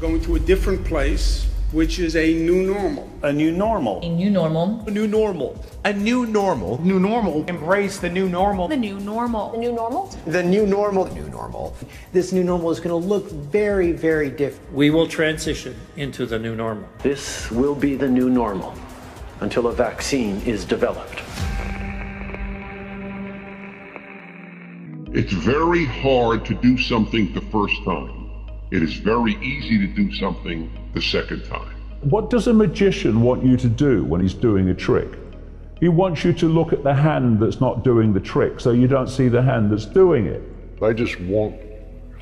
going to a different place, which is a new normal. A new normal. A new normal. A new normal. A new normal. New normal. Embrace the new normal. The new normal. The new normal. The new normal. The new normal. This new normal is going to look very, very different. We will transition into the new normal. This will be the new normal until a vaccine is developed. It's very hard to do something the first time. It is very easy to do something the second time. What does a magician want you to do when he's doing a trick? He wants you to look at the hand that's not doing the trick so you don't see the hand that's doing it. They just want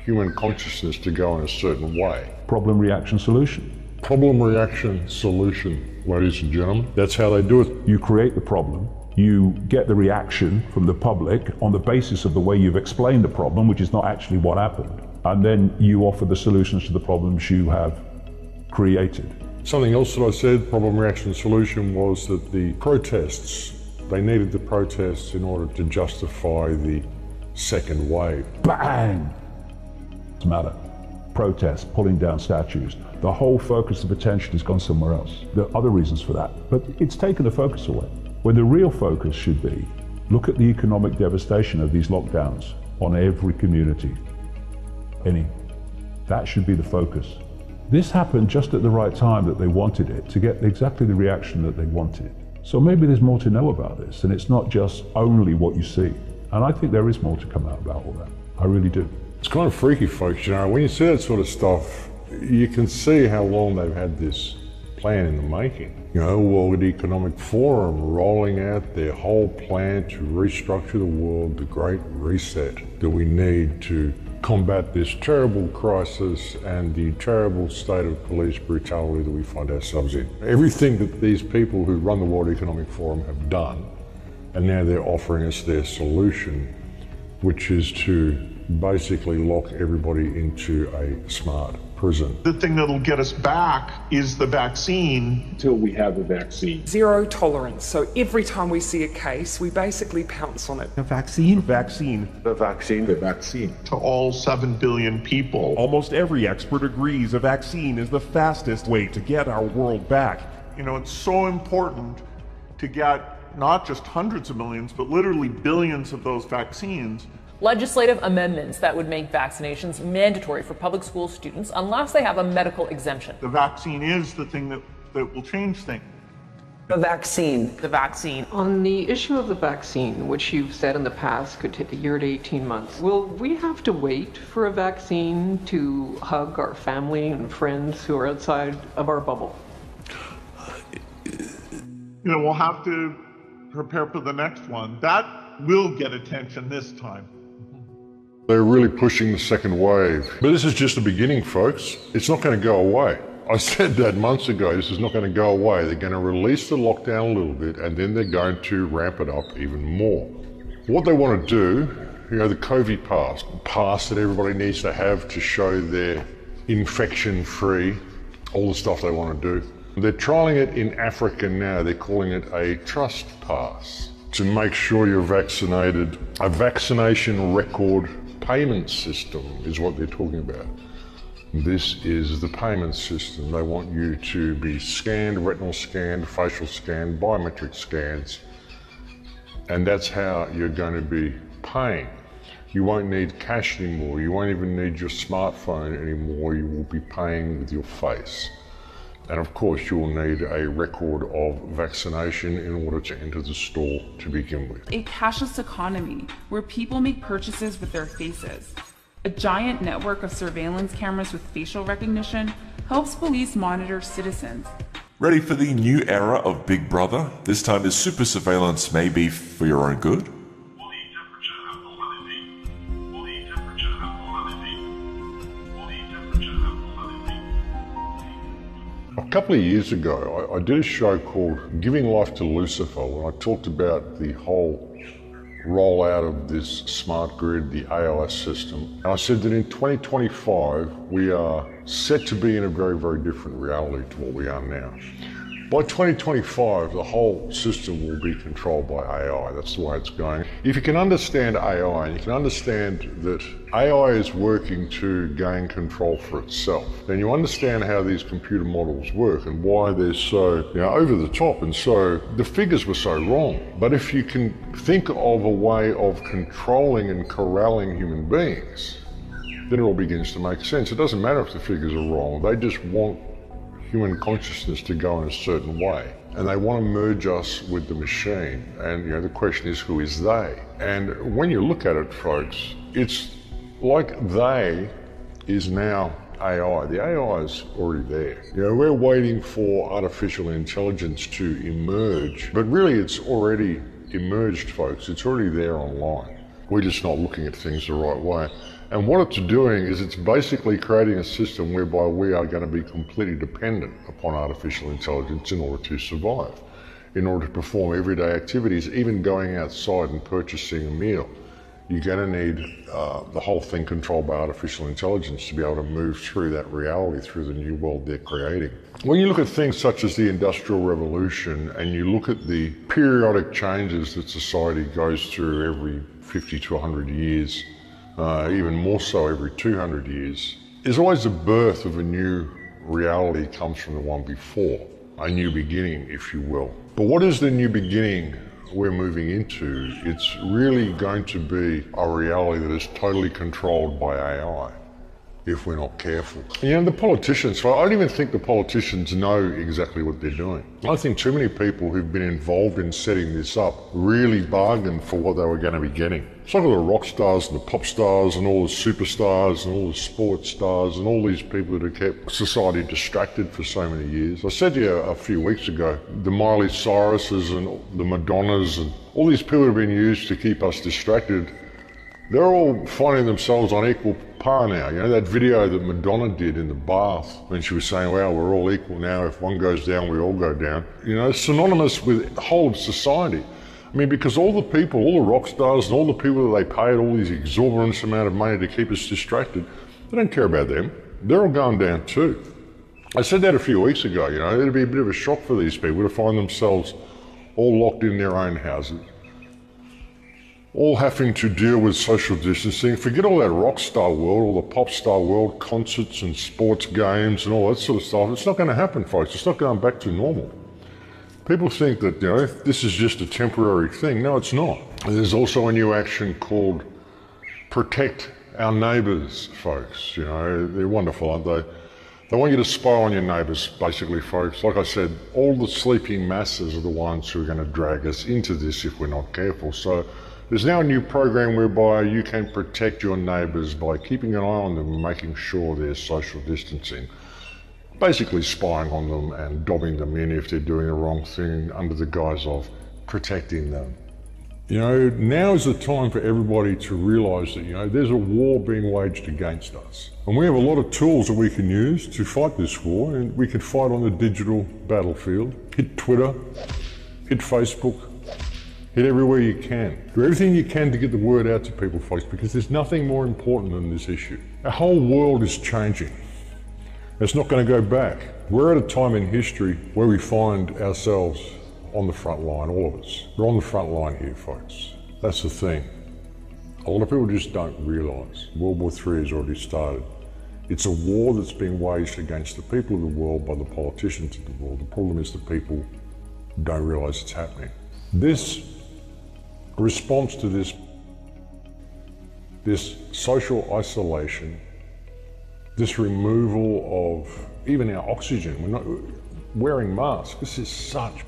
human consciousness to go in a certain way. Problem, reaction, solution. Problem, reaction, solution, ladies and gentlemen. That's how they do it. You create the problem, you get the reaction from the public on the basis of the way you've explained the problem, which is not actually what happened. And then you offer the solutions to the problems you have created. Something else that I said, problem, reaction, solution, was that the protests, they needed the protests in order to justify the second wave. Bang! The matter? Protests, pulling down statues. The whole focus of attention has gone somewhere else. There are other reasons for that, but it's taken the focus away. When the real focus should be look at the economic devastation of these lockdowns on every community. Any. That should be the focus. This happened just at the right time that they wanted it to get exactly the reaction that they wanted. So maybe there's more to know about this, and it's not just only what you see. And I think there is more to come out about all that. I really do. It's kind of freaky, folks. You know, when you see that sort of stuff, you can see how long they've had this plan in the making. You know, World Economic Forum rolling out their whole plan to restructure the world, the great reset that we need to combat this terrible crisis and the terrible state of police brutality that we find ourselves in. Everything that these people who run the World Economic Forum have done, and now they're offering us their solution, which is to basically lock everybody into a smart prison. The thing that'll get us back is the vaccine. Until we have a vaccine. Zero tolerance. So every time we see a case, we basically pounce on it. A vaccine? Vaccine. The vaccine. The vaccine. To all 7 billion people. Almost every expert agrees a vaccine is the fastest way to get our world back. You know, it's so important to get not just hundreds of millions, but literally billions of those vaccines legislative amendments that would make vaccinations mandatory for public school students unless they have a medical exemption. The vaccine is the thing that, that will change things. The vaccine. The vaccine. On the issue of the vaccine, which you've said in the past could take a year to 18 months, will we have to wait for a vaccine to hug our family and friends who are outside of our bubble? You know, we'll have to prepare for the next one. That will get attention this time. They're really pushing the second wave. But this is just the beginning, folks. It's not going to go away. I said that months ago. This is not going to go away. They're going to release the lockdown a little bit and then they're going to ramp it up even more. What they want to do, you know, the COVID pass, pass that everybody needs to have to show they're infection free, all the stuff they want to do. They're trialing it in Africa now. They're calling it a trust pass to make sure you're vaccinated. A vaccination record payment system is what they're talking about. This is the payment system. They want you to be scanned, retinal scanned, facial scanned, biometric scans, and that's how you're going to be paying. You won't need cash anymore. You won't even need your smartphone anymore. You will be paying with your face. And of course, you'll need a record of vaccination in order to enter the store to begin with. A cashless economy where people make purchases with their faces. A giant network of surveillance cameras with facial recognition helps police monitor citizens. Ready for the new era of Big Brother? This time the super surveillance may be for your own good? A couple of years ago, I, I, did a show called Giving Life to Lucifer, where I talked about the whole rollout of this smart grid, the ALS system. And I said that in 2025, we are set to be in a very, very different reality to what we are now. By 2025, the whole system will be controlled by AI. That's the way it's going. If you can understand AI and you can understand that AI is working to gain control for itself, then you understand how these computer models work and why they're so you know, over the top and so the figures were so wrong. But if you can think of a way of controlling and corralling human beings, then it all begins to make sense. It doesn't matter if the figures are wrong, they just want human consciousness to go in a certain way. And they want to merge us with the machine. And you know, the question is, who is they? And when you look at it, folks, it's like they is now AI. The AI is already there. You know, we're waiting for artificial intelligence to emerge, but really it's already emerged, folks. It's already there online. We're just not looking at things the right way. And what it's doing is it's basically creating a system whereby we are going to be completely dependent upon artificial intelligence in order to survive, in order to perform everyday activities, even going outside and purchasing a meal. You're going to need uh, the whole thing controlled by artificial intelligence to be able to move through that reality, through the new world they're creating. When you look at things such as the Industrial Revolution and you look at the periodic changes that society goes through every 50 to 100 years, uh, even more so every 200 years, there's always the birth of a new reality comes from the one before, a new beginning, if you will. But what is the new beginning we're moving into? It's really going to be a reality that is totally controlled by AI if we're not careful. You know, the politicians, I don't even think the politicians know exactly what they're doing. I think too many people who've been involved in setting this up really bargained for what they were going to be getting. It's like all the rock stars and the pop stars and all the superstars and all the sports stars and all these people that have kept society distracted for so many years. I said to you a few weeks ago, the Miley Cyruses and the Madonnas and all these people have been used to keep us distracted they're all finding themselves on equal par now. You know, that video that Madonna did in the bath when she was saying, well, we're all equal now. If one goes down, we all go down. You know, it's synonymous with the whole of society. I mean, because all the people, all the rock stars and all the people that they paid all these exorbitant amount of money to keep us distracted, they don't care about them. They're all going down too. I said that a few weeks ago, you know, it'd be a bit of a shock for these people to find themselves all locked in their own houses all having to deal with social distancing. Forget all that rock star world, all the pop star world, concerts and sports games and all that sort of stuff. It's not going to happen, folks. It's not going back to normal. People think that, you know, this is just a temporary thing. No, it's not. There's also a new action called Protect Our Neighbours, folks. You know, they're wonderful, aren't they? They want you to spy on your neighbours, basically, folks. Like I said, all the sleeping masses are the ones who are going to drag us into this if we're not careful. So there's now a new program whereby you can protect your neighbours by keeping an eye on them and making sure they're social distancing. Basically spying on them and dobbing them in if they're doing the wrong thing under the guise of protecting them. You know, now is the time for everybody to realise that, you know, there's a war being waged against us. And we have a lot of tools that we can use to fight this war, and we can fight on the digital battlefield. Hit Twitter, hit Facebook, Hit everywhere you can. Do everything you can to get the word out to people, folks, because there's nothing more important than this issue. Our whole world is changing. It's not going to go back. We're at a time in history where we find ourselves on the front line, all of us. We're on the front line here, folks. That's the thing. A lot of people just don't realise World War III has already started. It's a war that's being waged against the people of the world by the politicians of the world. The problem is the people don't realise it's happening. This response to this, this social isolation, this removal of even our oxygen. We're not wearing masks. This is such,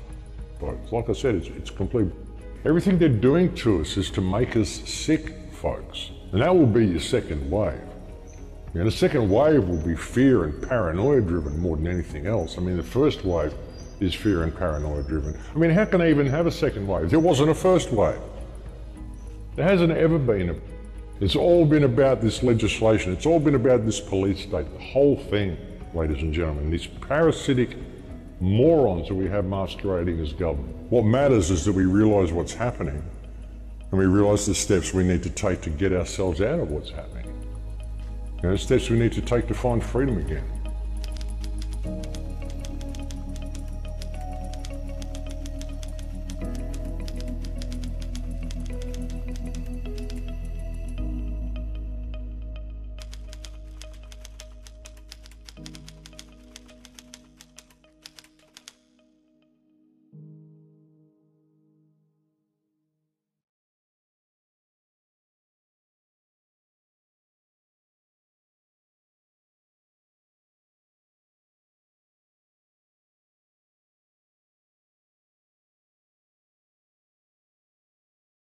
folks. Like I said, it's, it's complete. Everything they're doing to us is to make us sick, folks. And that will be your second wave. And the second wave will be fear and paranoia driven more than anything else. I mean, the first wave is fear and paranoia driven. I mean, how can they even have a second wave? There wasn't a first wave. There hasn't ever been a. It's all been about this legislation. It's all been about this police state. The whole thing, ladies and gentlemen, these parasitic morons that we have masquerading as government. What matters is that we realise what's happening and we realise the steps we need to take to get ourselves out of what's happening. The steps we need to take to find freedom again.